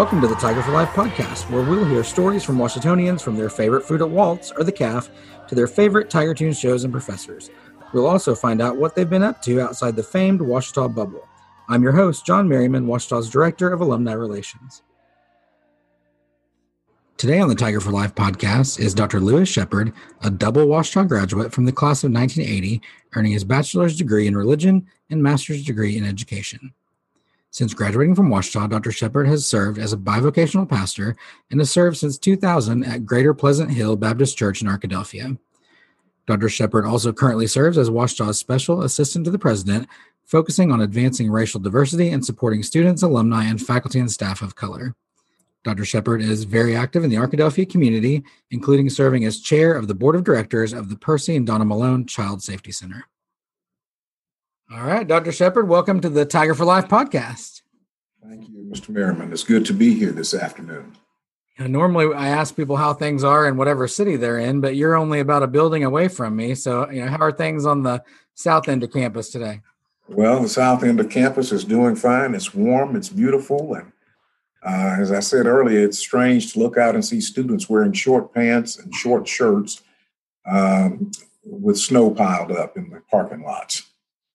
Welcome to the Tiger for Life podcast, where we'll hear stories from Ouachitonians from their favorite food at Walt's or the Caf to their favorite Tiger Tunes shows and professors. We'll also find out what they've been up to outside the famed Ouachita bubble. I'm your host, John Merriman, Ouachita's Director of Alumni Relations. Today on the Tiger for Life podcast is Dr. Lewis Shepard, a double Ouachita graduate from the class of 1980, earning his bachelor's degree in religion and master's degree in education. Since graduating from Ouachita, Dr. Shepard has served as a bivocational pastor and has served since 2000 at Greater Pleasant Hill Baptist Church in Arkadelphia. Dr. Shepard also currently serves as Ouachita's Special Assistant to the President, focusing on advancing racial diversity and supporting students, alumni, and faculty and staff of color. Dr. Shepard is very active in the Arkadelphia community, including serving as chair of the board of directors of the Percy and Donna Malone Child Safety Center. All right, Dr. Shepard, welcome to the Tiger for Life podcast. Thank you, Mr. Merriman. It's good to be here this afternoon. normally, I ask people how things are in whatever city they're in, but you're only about a building away from me. So, you know, how are things on the south end of campus today? Well, the south end of campus is doing fine. It's warm, it's beautiful, and uh, as I said earlier, it's strange to look out and see students wearing short pants and short shirts um, with snow piled up in the parking lots.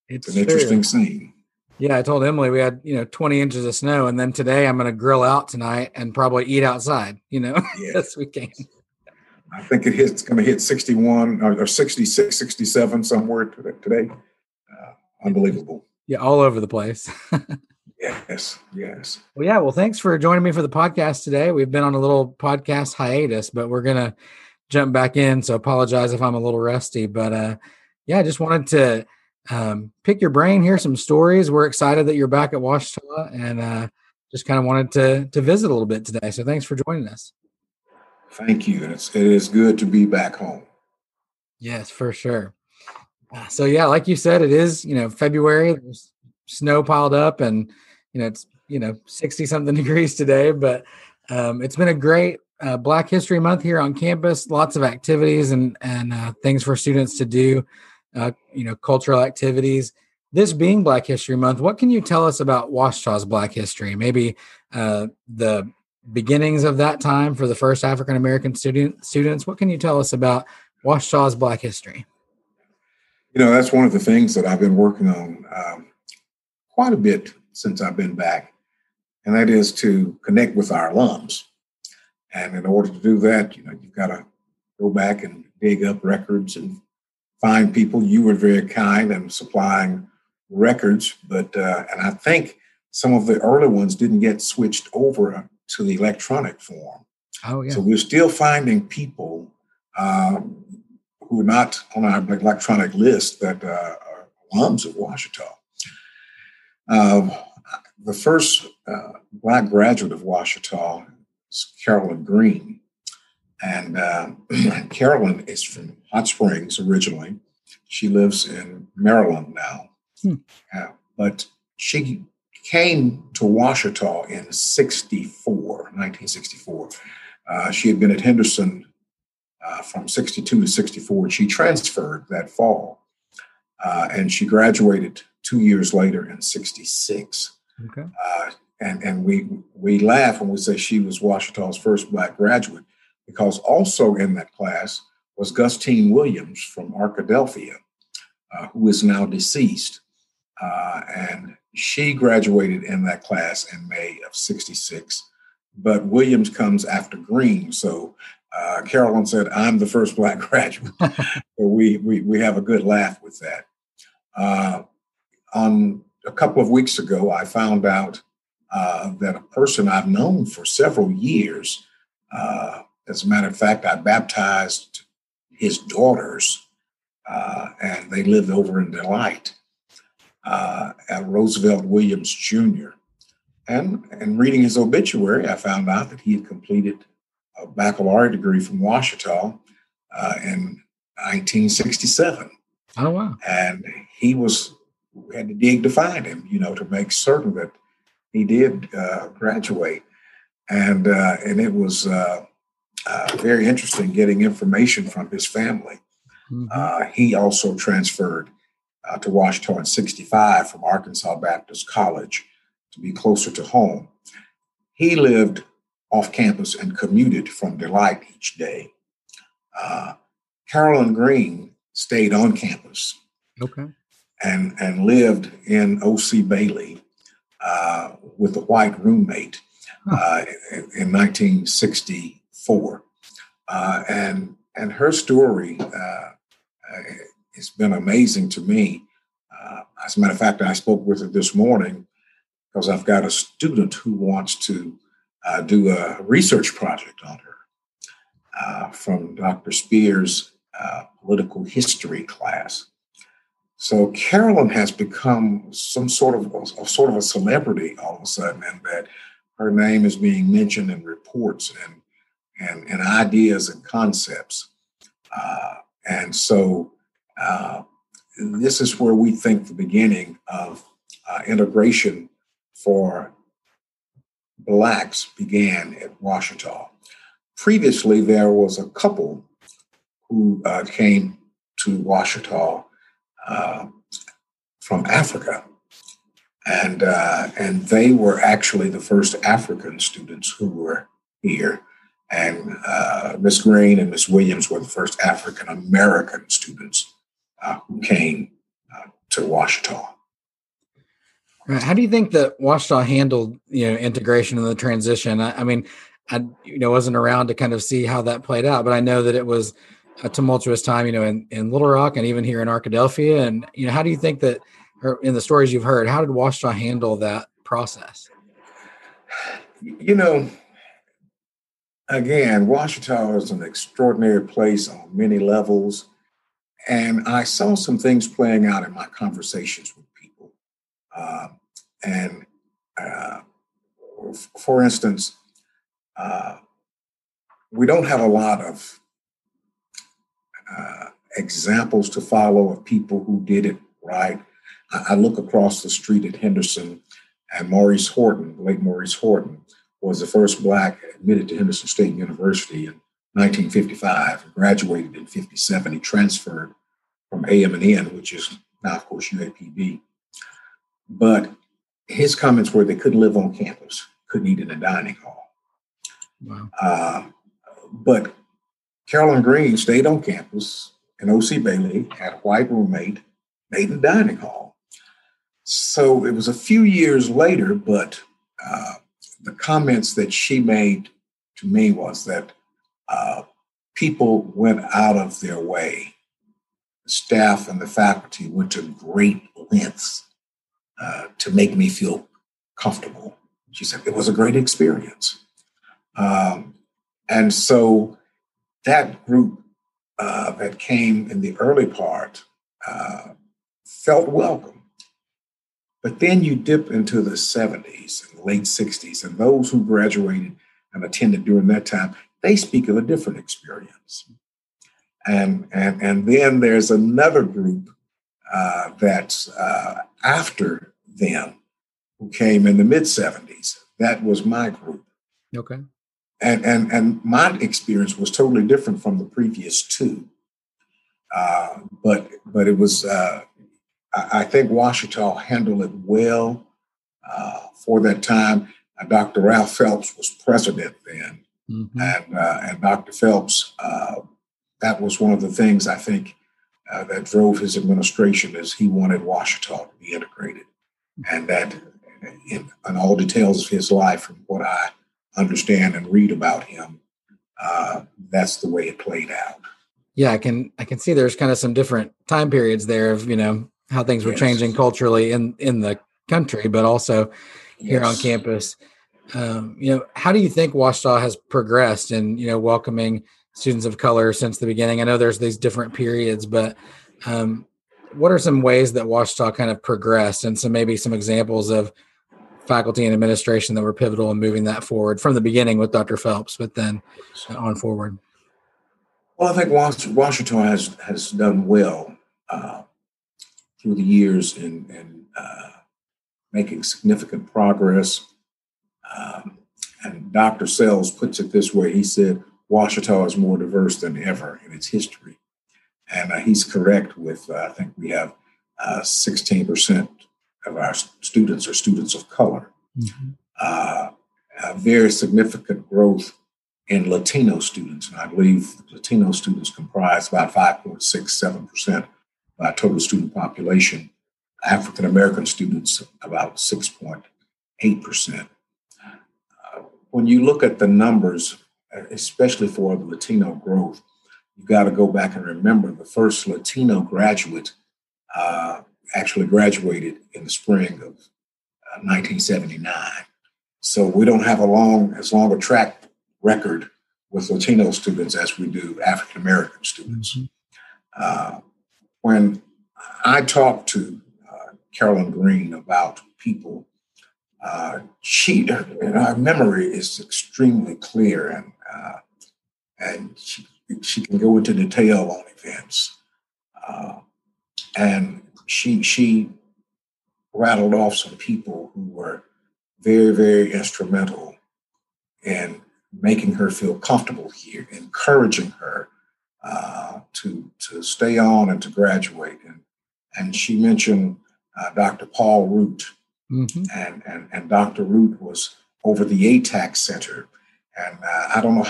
It's, an interesting scene. Yeah, I told Emily we had you know 20 inches of snow, and then today I'm going to grill out tonight and probably eat outside. You know, yeah. this weekend. I think it hits. It's going to hit 61 or, or 66, 67 somewhere today. Uh, unbelievable. Yeah, all over the place. yes, yes. Well, yeah. Well, thanks for joining me for the podcast today. We've been on a little podcast hiatus, but we're gonna jump back in. So apologize if I'm a little rusty, but uh, yeah, I just wanted to um, pick your brain, hear some stories. We're excited that you're back at Ouachita and uh, just kind of wanted to to visit a little bit today. So thanks for joining us. Thank you. It's, it is good to be back home. Yes, for sure. Uh, so yeah, like you said, it is you know February. There's snow piled up, and you know it's you know sixty something degrees today. But um, it's been a great uh, Black History Month here on campus. Lots of activities and and uh, things for students to do uh, you know, cultural activities. This being Black History Month, what can you tell us about Ouachita's Black history? Maybe uh, the beginnings of that time for the first African American student students. What can you tell us about Ouachita's Black history? You know, that's one of the things that I've been working on um, quite a bit since I've been back, and that is to connect with our alums. And in order to do that, you know, you've got to go back and dig up records and find people. You were very kind and supplying records, but uh, and I think some of the early ones didn't get switched over to the electronic form. Oh yeah. So we're still finding people um, who are not on our electronic list that uh, are alums of Ouachita. Uh, the first uh, black graduate of Ouachita is Carolyn Green. And uh, Carolyn is from Hot Springs originally. She lives in Maryland now. Hmm. Uh, but she came to Ouachita in 64, 1964. Uh, she had been at Henderson uh, from 62 to 64, and she transferred that fall. Uh, and she graduated two years later in 66. Okay. Uh, and and we we laugh when we say she was Ouachita's first black graduate because also in that class was Gustine Williams from Arkadelphia, uh, who is now deceased. Uh, and she graduated in that class in May of 66. But Williams comes after Green. So uh, Carolyn said, I'm the first Black graduate. so we, we, we have a good laugh with that. Uh, on a couple of weeks ago, I found out uh, that a person I've known for several years, uh, as a matter of fact, I baptized his daughters, uh, and they lived over in Delight uh, at Roosevelt Williams Jr. And, and reading his obituary, I found out that he had completed a baccalaureate degree from Ouachita uh, in 1967. Oh, wow. And he was, we had to dig to find him, you know, to make certain that he did uh, graduate. And, uh, and it was, uh, very interesting getting information from his family. Mm-hmm. Uh, he also transferred uh, to Ouachita in 65 from Arkansas Baptist College to be closer to home. he lived off campus and commuted from Delight each day. Uh, Carolyn Green stayed on campus. Okay. And, and lived in OC Bailey uh, with a white roommate uh, in, in, 1964. Uh, and, and her story uh, has been amazing to me. Uh, as a matter of fact, I spoke with her this morning because I've got a student who wants to uh, do a research project on her uh, from Dr. Spears' uh, political history class. So Carolyn has become some sort of a, sort of a celebrity all of a sudden, and that her name is being mentioned in reports and and, and ideas and concepts. Uh, and so uh, this is where we think the beginning of uh, integration for blacks began at Ouachita. Previously, there was a couple who uh, came to Ouachita uh, from Africa. And, uh, and they were actually the first African students who were here. And uh, Miss Green and Miss Williams were the first African American students uh, who came uh, to Ouachita. How do you think that Ouachita handled, you know, integration and the transition? I, I, mean, I you know wasn't around to kind of see how that played out, but I know that it was a tumultuous time, you know, in, in Little Rock and even here in Arkadelphia. And you know, how do you think that, or in the stories you've heard, how did Ouachita handle that process? You know, again, Ouachita is an extraordinary place on many levels. And I saw some things playing out in my conversations with people. Uh, and uh, for instance, uh, we don't have a lot of uh, examples to follow of people who did it right. I, I, look across the street at Henderson, and Maurice Horton, late Maurice Horton, was the first Black admitted to Henderson State University in 1955, graduated in 57. He transferred from AM&N, which is now, of course, UAPB. But his comments were they couldn't live on campus, couldn't eat in a dining hall. Wow. Uh, but Carolyn Green stayed on campus and OC Bailey, had a white roommate, made in dining hall. So it was a few years later, but uh, the comments that she made to me was that uh, people went out of their way. The staff and the faculty went to great lengths uh, to make me feel comfortable. She said it was a great experience. Um, and so that group uh, that came in the early part uh, felt welcome. But then you dip into the 70s and late 60s, and those who graduated and attended during that time, they speak of a different experience. And, and, and then there's another group uh, that's uh, after them who came in the mid 70s. That was my group. Okay. And, and, and my experience was totally different from the previous two. Uh, but but it was uh, I, I, think Ouachita handled it well uh, for that time. Uh, Dr. Ralph Phelps was president then, mm-hmm. and uh, and Dr. Phelps uh, that was one of the things I think that drove his administration is he wanted Ouachita to be integrated, and that in, in all details of his life, from what I understand and read about him, uh, that's the way it played out. Yeah, I can I can see there's kind of some different time periods there of you know how things were yes. changing culturally in in the country, but also here on campus. Um, you know, how do you think Ouachita has progressed in you know welcoming students of color since the beginning? I know there's these different periods, but um, what are some ways that Ouachita kind of progressed, and some maybe some examples of faculty and administration that were pivotal in moving that forward from the beginning with Dr. Phelps, but then on forward? Well, I think Ouachita has has done well uh, through the years in, in uh, making significant progress. Um, and Dr. Sells puts it this way: He said, Ouachita is more diverse than ever in its history," and uh, he's correct. With uh, I think we have uh, sixteen percent of our students are students of color. Mm-hmm. Uh, uh, very significant growth in Latino students. And I believe Latino students comprise about 5.67% our total student population. African American students, about 6.8%. Uh, when you look at the numbers, especially for the Latino growth, you've got to go back and remember the first Latino graduate uh, actually graduated in the spring of uh, 1979. So we don't have a long, as long a track record with Latino students as we do African American students. Mm-hmm. Uh, when I talk to uh, Carolyn Green about people, uh, she her memory is extremely clear and uh, and she, she can go into detail on events. Uh, and she she rattled off some people who were very very instrumental in making her feel comfortable here, encouraging her uh, to to stay on and to graduate. And and she mentioned uh, Dr. Paul Root, mm-hmm. and, and and Dr. Root was over the ATAC Center, and uh, I don't know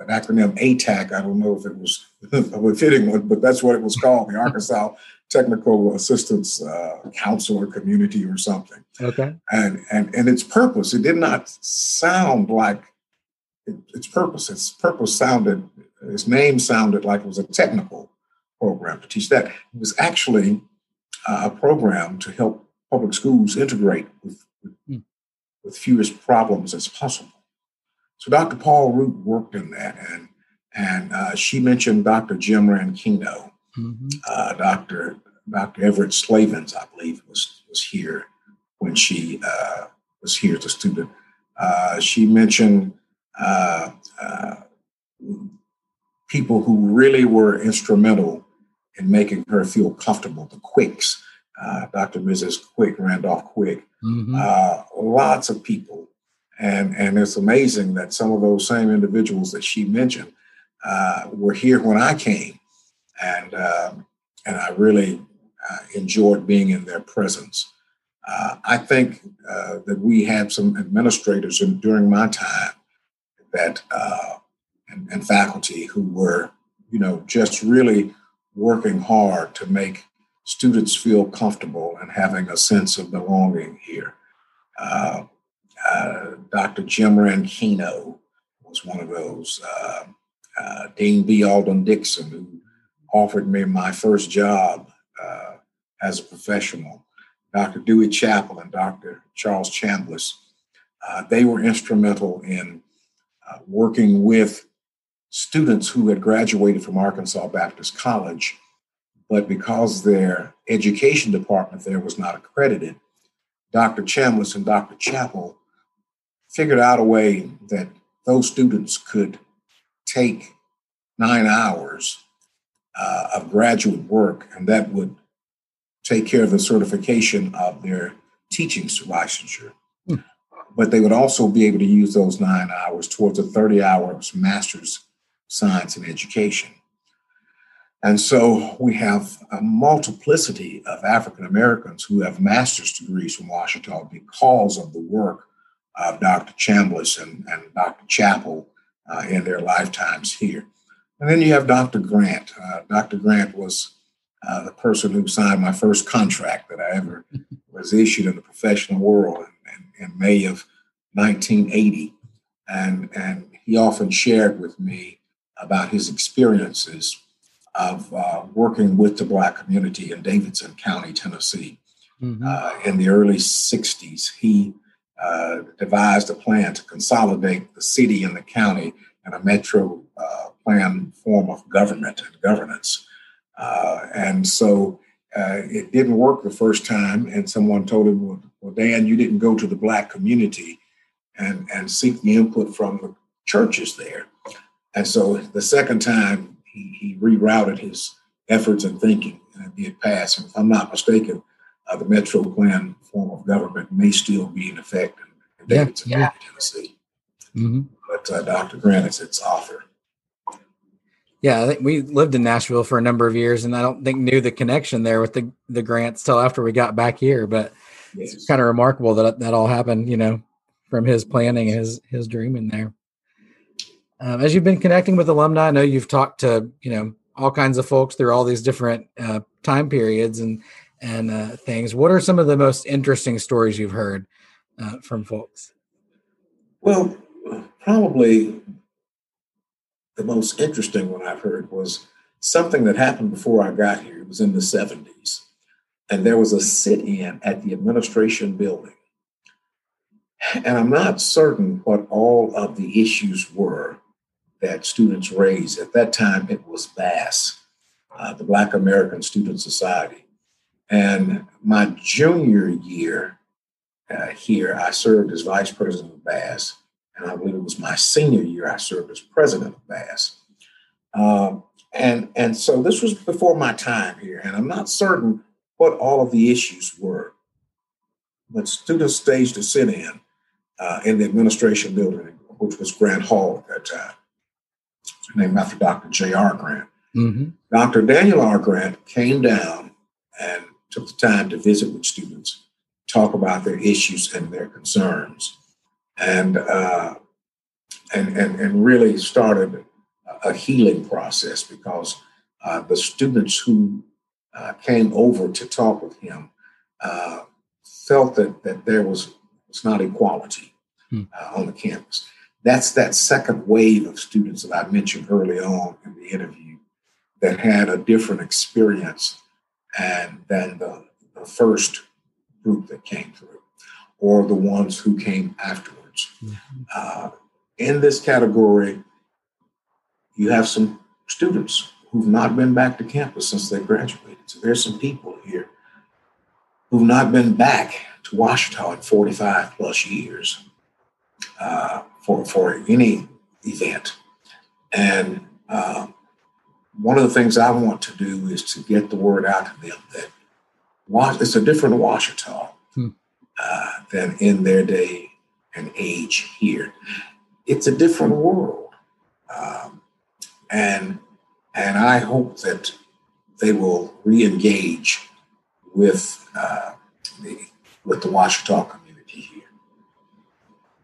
an acronym ATAC. I don't know if it was a fitting one, but that's what it was called, the Arkansas Technical Assistance uh, Council or Community or something. Okay. And and and its purpose, it did not sound like it, its purpose. Its purpose sounded, its name sounded like it was a technical program to teach that. It was actually uh, a program to help public schools integrate with, with, mm. with fewest problems as possible. So Dr. Paul Root worked in that, and and uh, she mentioned Dr. Jim Ranchino, mm-hmm. uh, Dr. Dr. Everett Slavens, I believe, was was here when she uh, was here as a student. Uh, she mentioned uh, uh, people who really were instrumental in making her feel comfortable. The Quicks, Dr. Mrs. Quick, Randolph Quick, mm-hmm. lots of people and, and it's amazing that some of those same individuals that she mentioned uh, were here when I came. And, uh, and I really uh, enjoyed being in their presence. Uh, I think uh, that we had some administrators in, during my time that uh, and, and faculty who were, you know, just really working hard to make students feel comfortable and having a sense of belonging here. Uh, uh, Dr. Jim Ranchino was one of those. Uh, uh, Dean B. Alden Dixon, who offered me my first job uh, as a professional. Dr. Dewey Chappell and Dr. Charles Chambliss. Uh, they were instrumental in working with students who had graduated from Arkansas Baptist College, but because their education department there was not accredited, Dr. Chambliss and Dr. Chappell figured out a way that those students could take nine hours uh, of graduate work, and that would take care of the certification of their teaching licensure. But they would also be able to use those nine hours towards a 30 hours master's science in education. And so we have a multiplicity of African Americans who have master's degrees from Ouachita because of the work of Dr. Chambliss and, and Dr. Chappell uh, in their lifetimes here. And then you have Dr. Grant. Uh, Dr. Grant was uh, the person who signed my first contract that I ever was issued in the professional world in, May of 1980. And, and he often shared with me about his experiences of uh, working with the Black community in Davidson County, Tennessee. Mm-hmm. Uh, in the early 60s, he uh, devised a plan to consolidate the city and the county in a metro uh, plan form of government and governance. Uh, and so uh, it didn't work the first time, and someone told him, well, well, Dan, you didn't go to the Black community and, and seek the input from the churches there. And so the second time, he, he rerouted his efforts and thinking, and it passed. And if I'm not mistaken, uh, the Metro Plan form of government may still be in effect in Davidson, yeah, yeah. Tennessee. Mm-hmm. But uh, Dr. Grant is its author. Yeah, I think we lived in Nashville for a number of years, and I don't think knew the connection there with the the grants till after we got back here. But yes. it's kind of remarkable that that all happened, you know, from his planning, his his dreaming there. Um, as you've been connecting with alumni, I know you've talked to you know all kinds of folks through all these different uh, time periods and and uh, things. What are some of the most interesting stories you've heard uh, from folks? Well, probably the most interesting one I've heard was something that happened before I got here. It was in the 70s. And there was a sit in at the administration building. And I'm not certain what all of the issues were that students raised. At that time, it was BAS, uh, the Black American Student Society. And my junior year uh, here, I served as vice president of BAS. And I believe it was my senior year, I served as president of Bass. Um, and, and so this was before my time here. And I'm not certain what all of the issues were. But students staged a sit in uh, in the administration building, which was Grant Hall at that time. Named after Dr. J.R. Grant. Mm-hmm. Dr. Daniel R. Grant came down and took the time to visit with students, talk about their issues and their concerns, and uh, and, and and really started a healing process because uh, the students who uh, came over to talk with him uh, felt that that there was was not equality hmm. Uh, on the campus. That's that second wave of students that I mentioned early on in the interview that had a different experience and than the, the first group that came through, or the ones who came afterwards. Uh, in this category, you have some students who've not been back to campus since they graduated. So there's some people here who've not been back to Ouachita in 45 plus years uh, for, for any event. And uh, one of the things I want to do is to get the word out to them that it's a different Ouachita hmm. uh, than in their day and age here. It's a different world. Um, and and I hope that they will re-engage with uh, the with the Ouachita community here.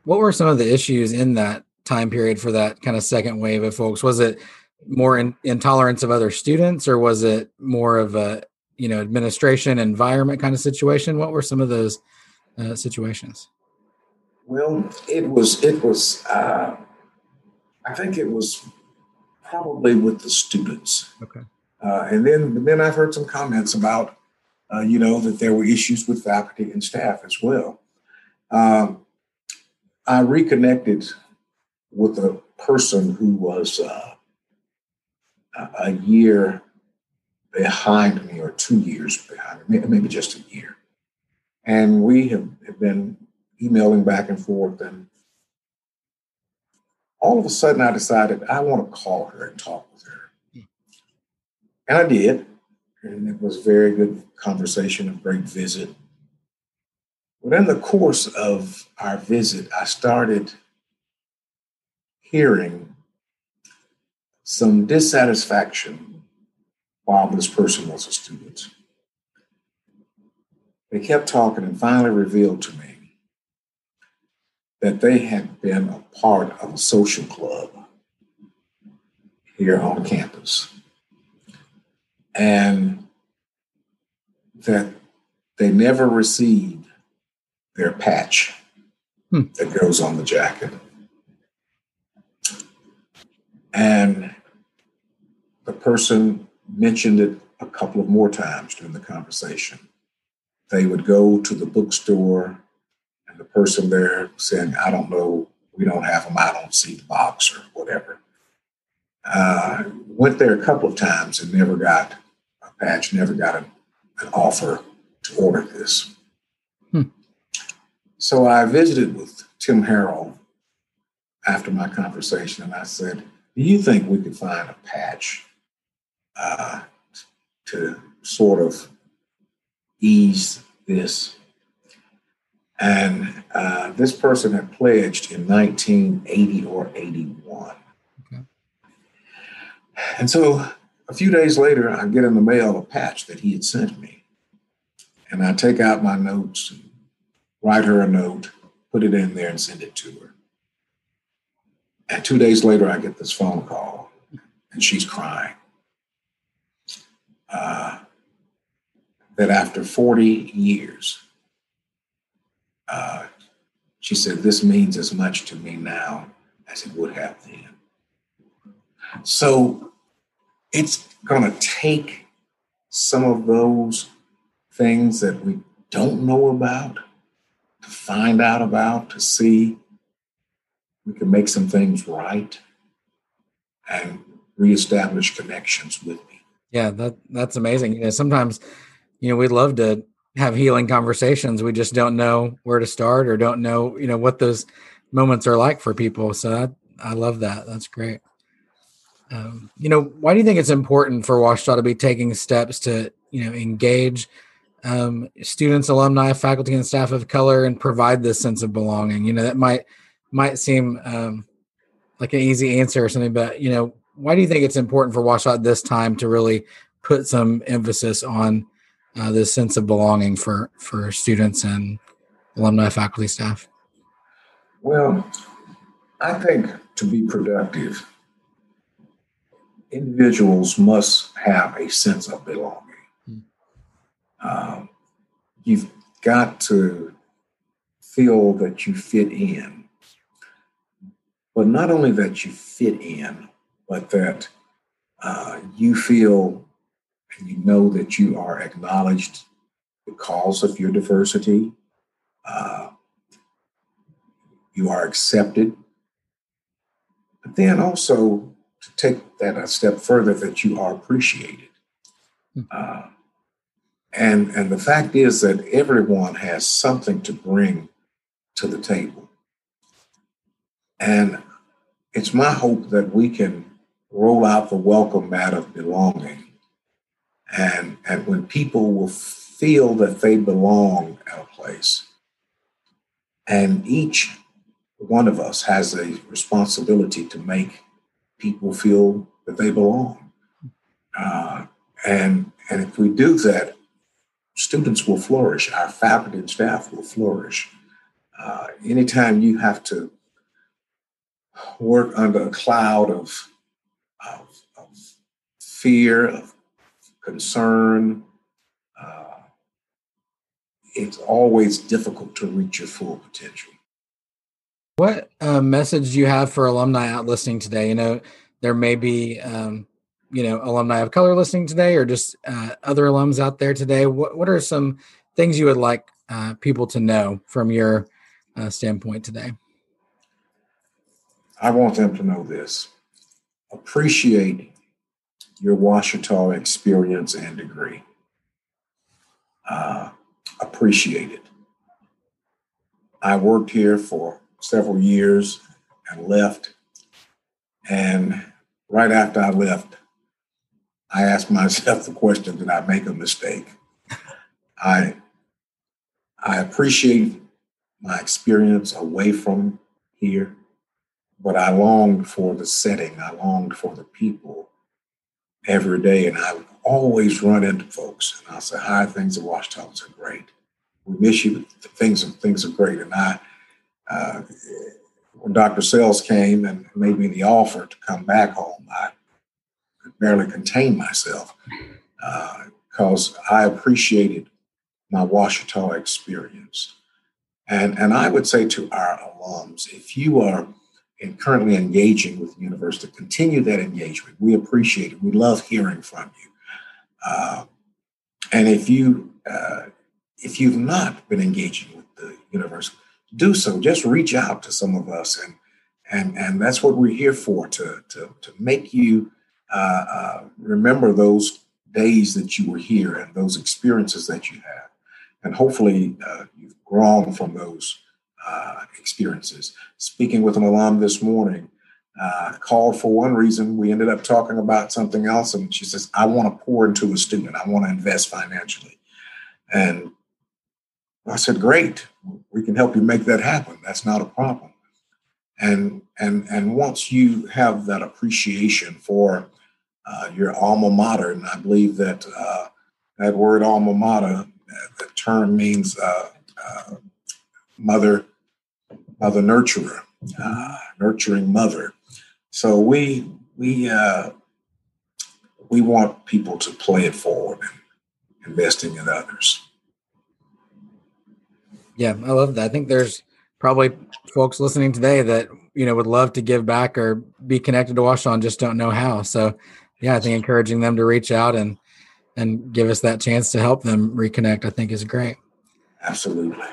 What were some of the issues in that time period for that kind of second wave of folks? Was it more in, intolerance of other students, or was it more of a you know administration environment kind of situation? What were some of those uh, situations? Well, it was it was. Uh, I think it was probably with the students. Okay. Uh, and then, then I've heard some comments about, uh, you know, that there were issues with faculty and staff as well. Um, I reconnected with a person who was uh, a year behind me, or two years behind me, maybe just a year. And we have, have been emailing back and forth and all of a sudden I decided I want to call her and talk with her. And I did. And it was very good conversation, a great visit. But in the course of our visit, I started hearing some dissatisfaction while this person was a student. They kept talking and finally revealed to me that they had been a part of a social club here on campus. And that they never received their patch hmm. that goes on the jacket. And the person mentioned it a couple of more times during the conversation. They would go to the bookstore the person there saying, I don't know, we don't have them, I don't see the box or whatever. Uh, went there a couple of times and never got a patch, never got an, an offer to order this. Hmm. So I visited with Tim Harrell after my conversation and I said, Do you think we could find a patch uh, to sort of ease this and uh, this person had pledged in 1980 or 81. Okay. And so a few days later, I get in the mail a patch that he had sent me. And I take out my notes write her a note put it in there and send it to her. And two days later, I get this phone call, and she's crying. Uh, that after 40 years, uh, she said, This means as much to me now as it would have then. So it's going to take some of those things that we don't know about to find out about, to see we can make some things right and reestablish connections with me. Yeah, that that's amazing. You know, sometimes, you know, we'd love to have healing conversations. We just don't know where to start or don't know, you know, what those moments are like for people. So I, I love that. That's great. Um, you know, why do you think it's important for Ouachita to be taking steps to, you know, engage um, students, alumni, faculty, and staff of color, and provide this sense of belonging? You know, that might might seem um, like an easy answer or something, but you know, why do you think it's important for Ouachita at this time to really put some emphasis on uh, this sense of belonging for for students and alumni, faculty, staff? Well, I think to be productive, individuals must have a sense of belonging. Hmm. Um, you've got to feel that you fit in, but not only that you fit in, but that uh, you feel and you know that you are acknowledged because of your diversity. Uh, you are accepted. But then also to take that a step further, that you are appreciated. Hmm. Uh, and, and the fact is that everyone has something to bring to the table. And it's my hope that we can roll out the welcome mat of belonging and and when people will feel that they belong at a place and each one of us has a responsibility to make people feel that they belong. Uh, and and if we do that students will flourish our faculty and staff will flourish. Uh, anytime you have to work under a cloud of, of, of fear of concern. Uh, it's always difficult to reach your full potential. What uh, message do you have for alumni out listening today? You know, there may be, um, you know, alumni of color listening today, or just uh, other alums out there today. What What are some things you would like uh, people to know from your uh, standpoint today? I want them to know this: appreciate your Ouachita experience and degree. Uh, appreciate it. I worked here for several years and left. And right after I left, I asked myself the question Did I make a mistake? I, I appreciate my experience away from here, but I longed for the setting, I longed for the people every day, and I would always run into folks, and I'll say, "Hi, things at Ouachita are great. We miss you, but things of things are great." And I, uh, when Dr. Sells came and made me the offer to come back home, I could barely contain myself because uh, I appreciated my Ouachita experience. And, and I would say to our alums, if you are and currently engaging with the universe to Continue that engagement. We appreciate it. We love hearing from you. Uh, and if you uh, if you've not been engaging with the universe, do so. Just reach out to some of us, and and and that's what we're here for to to to make you uh, uh remember those days that you were here and those experiences that you had, and hopefully uh, you've grown from those uh, experiences. Speaking with an alum this morning, uh, called for one reason. We ended up talking about something else, and she says, "I want to pour into a student. I want to invest financially." And I said, "Great, we can help you make that happen. That's not a problem." And and and once you have that appreciation for uh, your alma mater, and I believe that uh, that word alma mater, the term means uh, uh, mother by the nurturer, uh, nurturing mother. So we we uh, we want people to play it forward and investing in others. Yeah, I love that. I think there's probably folks listening today that you know would love to give back or be connected to and just don't know how. So, yeah, I think encouraging them to reach out and and give us that chance to help them reconnect, I think, is great. Absolutely.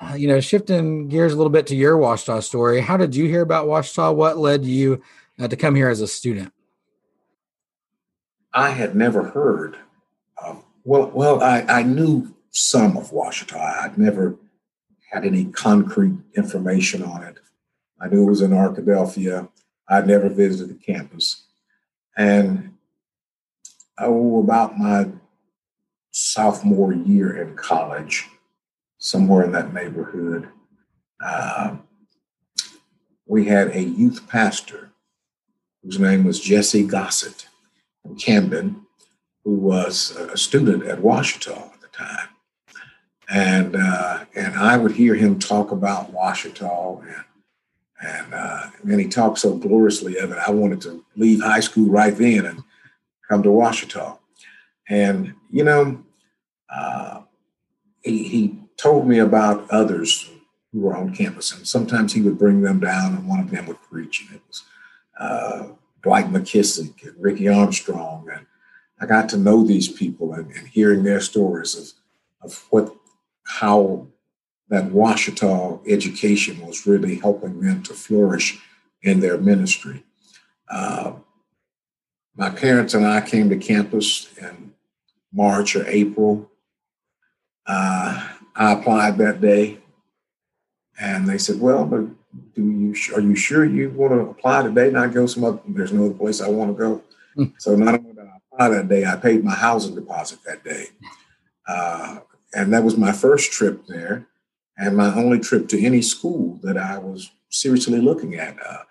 Uh, you know, shifting gears a little bit to your Ouachita story, how did you hear about Ouachita? What led you uh, to come here as a student? I had never heard of, well, well, I, I knew some of Ouachita. I'd never had any concrete information on it. I knew it was in Arkadelphia. I'd never visited the campus. And oh, about my sophomore year in college, somewhere in that neighborhood, uh, we had a youth pastor whose name was Jesse Gossett from Camden, who was a student at Ouachita at the time and uh, and I would hear him talk about Ouachita, and and uh, and he talked so gloriously of it. I wanted to leave high school right then and come to Ouachita, and you know, uh, he he told me about others who were on campus, and sometimes he would bring them down, and one of them would preach, and it was uh, Dwight McKissic and Ricky Armstrong, and I got to know these people and, and hearing their stories of of what how that Ouachita education was really helping them to flourish in their ministry. Uh, my parents and I came to campus in March or April. Uh, I applied that day, and they said, "Well, but do you are you sure you want to apply today? Not go some other. There's no other place I want to go." Hmm. so not only did I apply that day, I paid my housing deposit that day. Uh, and that was my first trip there and my only trip to any school that I was seriously looking at. Uh,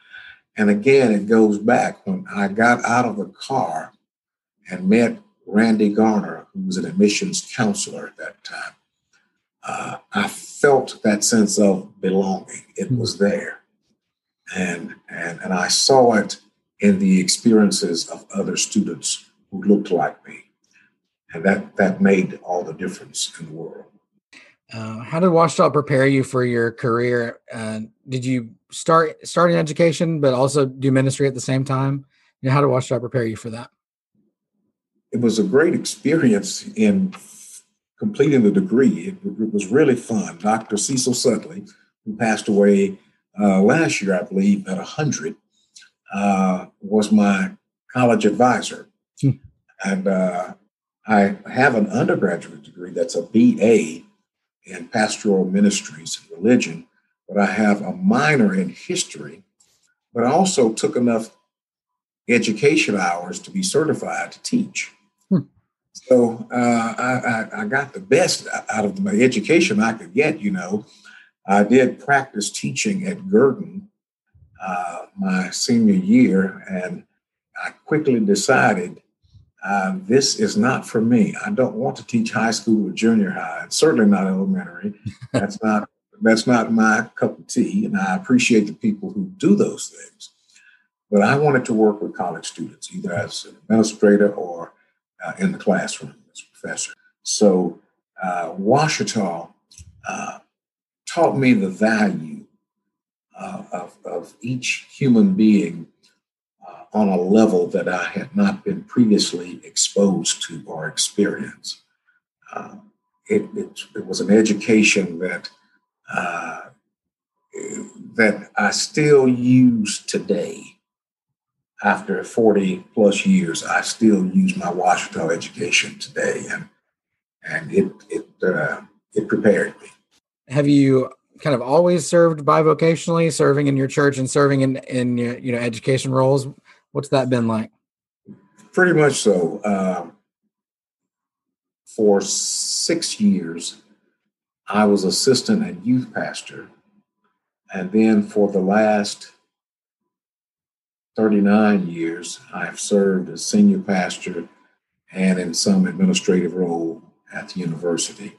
and again, it goes back when I got out of the car and met Randy Garner, who was an admissions counselor at that time. Uh, I felt that sense of belonging. It hmm. was there. And, and, and I saw it in the experiences of other students who looked like me and that that made all the difference in the world. Uh, how did Ouachita prepare you for your career? Uh, did you start start in education, but also do ministry at the same time? You know, how did Ouachita prepare you for that? It was a great experience in completing the degree. It, it was really fun. Dr. Cecil Sutley, who passed away uh, last year, I believe, at 100, uh, was my college advisor. Hmm. And uh, I have an undergraduate degree that's a BA in pastoral ministries and religion, but I have a minor in history, but I also took enough education hours to be certified to teach. So uh, I, I, I, got the best out of my education I could get, you know. I did practice teaching at Gurdon uh, my senior year, and I quickly decided uh, this is not for me. I don't want to teach high school or junior high. certainly not elementary. That's not that's not my cup of tea. And I appreciate the people who do those things. But I wanted to work with college students, either as an administrator or uh, in the classroom as a professor. So uh, Ouachita uh, taught me the value uh, of, of each human being on a level that I had not been previously exposed to or experienced. Uh, it, it, it, was an education that uh, that I still use today. After 40 plus years, I still use my Ouachita education today, and and it it uh, it prepared me. Have you kind of always served bivocationally, serving in your church and serving in in you know education roles? What's that been like? Pretty much so. Um, for six years, I was assistant and youth pastor. And then for the last 39 years, I've served as senior pastor and in some administrative role at the university.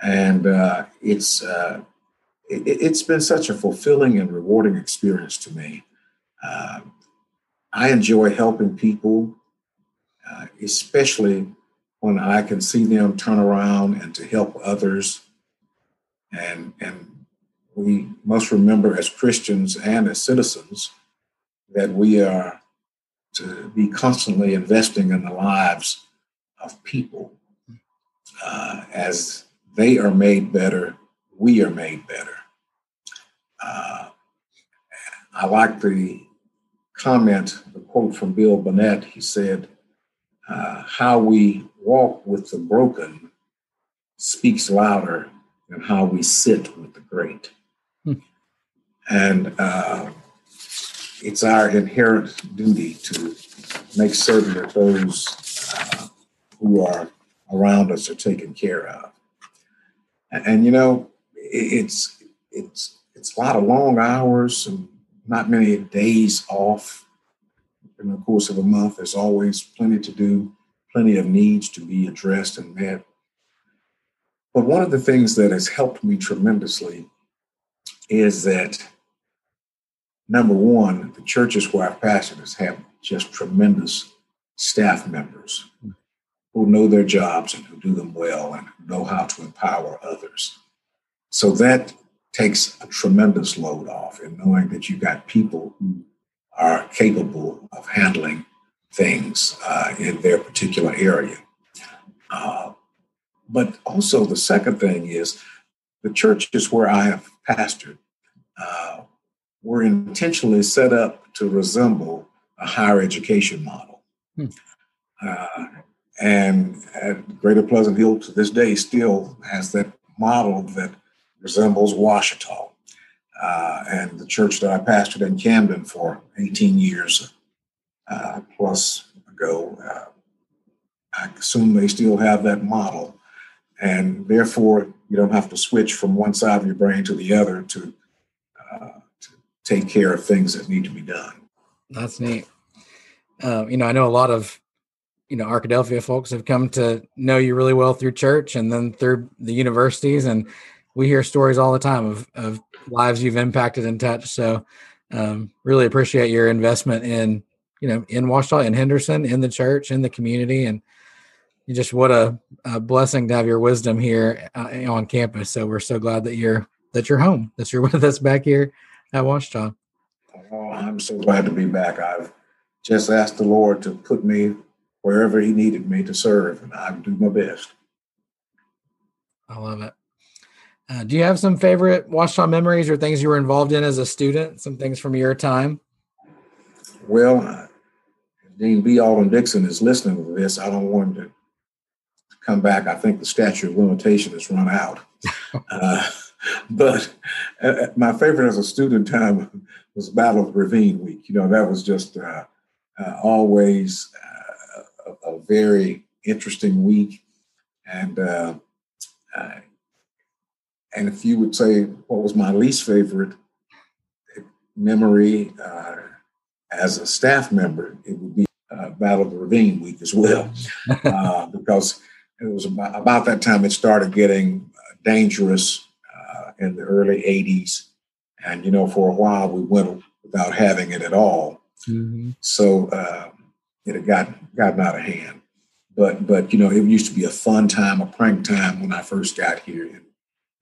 And uh, it's uh, it, has been such a fulfilling and rewarding experience to me. Uh, I enjoy helping people, uh, especially when I can see them turn around and to help others. And, and we must remember as Christians and as citizens that we are to be constantly investing in the lives of people. Uh, as they are made better, we are made better. Uh, I like the comment, the quote from Bill Burnett. He said, uh, How we walk with the broken speaks louder than how we sit with the great. Hmm. And uh, it's our inherent duty to make certain that those uh, who are around us are taken care of. And, and you know, it's it's it's a lot of long hours and not many days off in the course of a month. There's always plenty to do, plenty of needs to be addressed and met. But one of the things that has helped me tremendously is that number one, the churches where I've pastored have just tremendous staff members who know their jobs and who do them well and know how to empower others. So that takes a tremendous load off in knowing that you've got people who are capable of handling things uh, in their particular area. Uh, but also, the second thing is the churches where I have pastored uh, were intentionally set up to resemble a higher education model. Hmm. Uh, and at Greater Pleasant Hill to this day still has that model that resembles Ouachita. Uh, and the church that I pastored in Camden for 18 years uh, plus ago, uh, I assume they still have that model. And therefore, you don't have to switch from one side of your brain to the other to take care of things that need to be done. That's neat. Um, you know, I know a lot of you know Arkadelphia folks have come to know you really well through church and then through the universities and we hear stories all the time of, of lives you've impacted and touched. So um, really appreciate your investment in, you know, in Ouachita, in Henderson, in the church, in the community. And just what a, a blessing to have your wisdom here uh, on campus. So we're so glad that you're, that you're home, that you're with us back here at Ouachita. Oh, I'm so glad to be back. I've just asked the Lord to put me wherever he needed me to serve and I do my best. I love it. Uh, do you have some favorite Ouachita memories or things you were involved in as a student? Some things from your time? Well, uh, Dean B. Alden Dixon is listening to this. I don't want him to come back. I think the statute of limitation has run out. uh, but uh, uh, my favorite as a student time was Battle of Ravine Week. You know, that was just uh, always a, a, very interesting week. And and if you would say what was my least favorite memory uh, as a staff member, it would be uh, Battle of the Ravine week as well, uh, because it was about, about, that time it started getting uh, dangerous uh, in the early 80s. And, you know, for a while we went without having it at all. Mm-hmm. So uh, it had got, gotten out of hand. But, but, you know, it used to be a fun time, a prank time when I first got here. And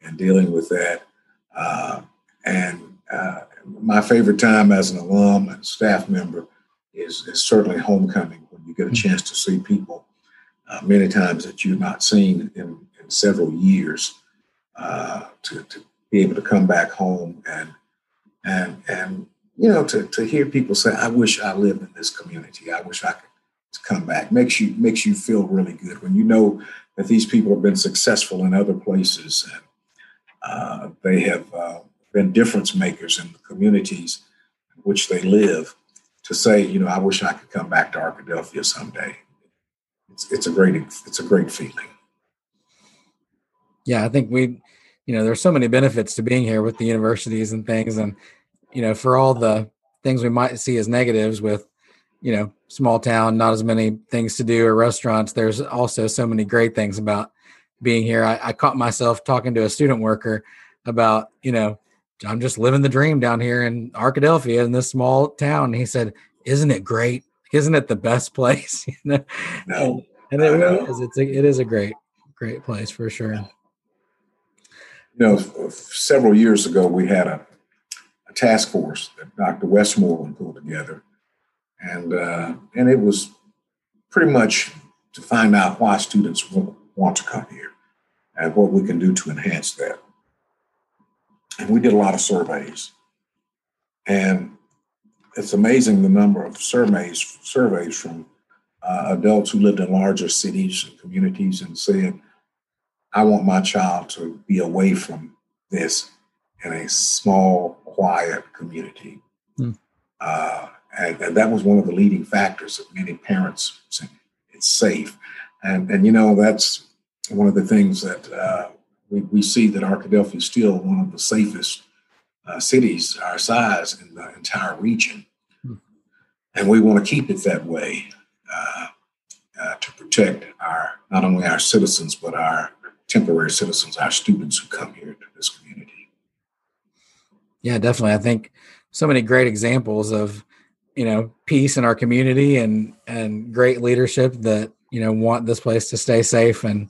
and dealing with that. Uh, and uh, my favorite time as an alum and staff member is, is certainly homecoming when you get a mm-hmm. chance to see people uh, many times that you've not seen in, in several years uh, to, to be able to come back home and and and you know to, to hear people say i wish i lived in this community i wish i could come back makes you makes you feel really good when you know that these people have been successful in other places and uh, they have uh, been difference makers in the communities in which they live. To say, you know, I wish I could come back to Arkadelphia someday. It's, it's a great it's a great feeling. Yeah, I think we, you know, there's so many benefits to being here with the universities and things, and you know, for all the things we might see as negatives with you know small town not as many things to do or restaurants there's also so many great things about being here. I, I, caught myself talking to a student worker about, you know, I'm just living the dream down here in Arkadelphia in this small town. And he said, Isn't it great? Isn't it the best place? you know? No, and, and it is. It's a, it is a great, great place for sure. You know, several years ago, we had a, a task force that Dr. Westmoreland pulled together. And, uh, and it was pretty much to find out why students want to come here and what we can do to enhance that. And we did a lot of surveys. And it's amazing the number of surveys surveys from uh, adults who lived in larger cities and communities and said, I want my child to be away from this in a small, quiet community. Mm. Uh, and, and, that was one of the leading factors that many parents said it's safe. And, and you know, that's one of the things that uh, we, we see that Arkadelphia is still one of the safest uh, cities our size in the entire region. Hmm. And we want to keep it that way uh, uh, to protect our not only our citizens, but our temporary citizens, our students who come here to this community. Yeah, definitely. I think so many great examples of you know peace in our community and and great leadership that you know want this place to stay safe and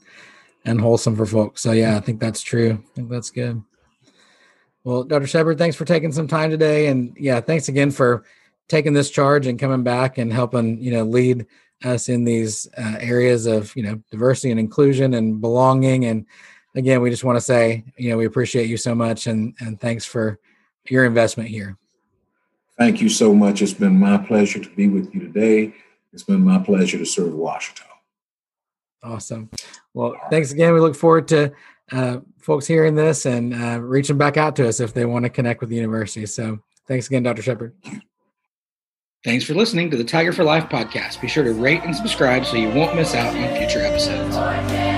and wholesome for folks. So yeah, I think that's true. I think that's good. Well, Dr. Shepard, thanks for taking some time today, and yeah, thanks again for taking this charge and coming back and helping you know lead us in these uh, areas of you know diversity and inclusion and belonging. And again, we just want to say you know we appreciate you so much, and and thanks for your investment here. Thank you so much. It's been my pleasure to be with you today. It's been my pleasure to serve Ouachita. Awesome. Well, thanks again. We look forward to uh, folks hearing this and uh, reaching back out to us if they want to connect with the university. So thanks again, Dr. Shepard. Thanks for listening to the Tiger for Life podcast. Be sure to rate and subscribe so you won't miss out on future episodes.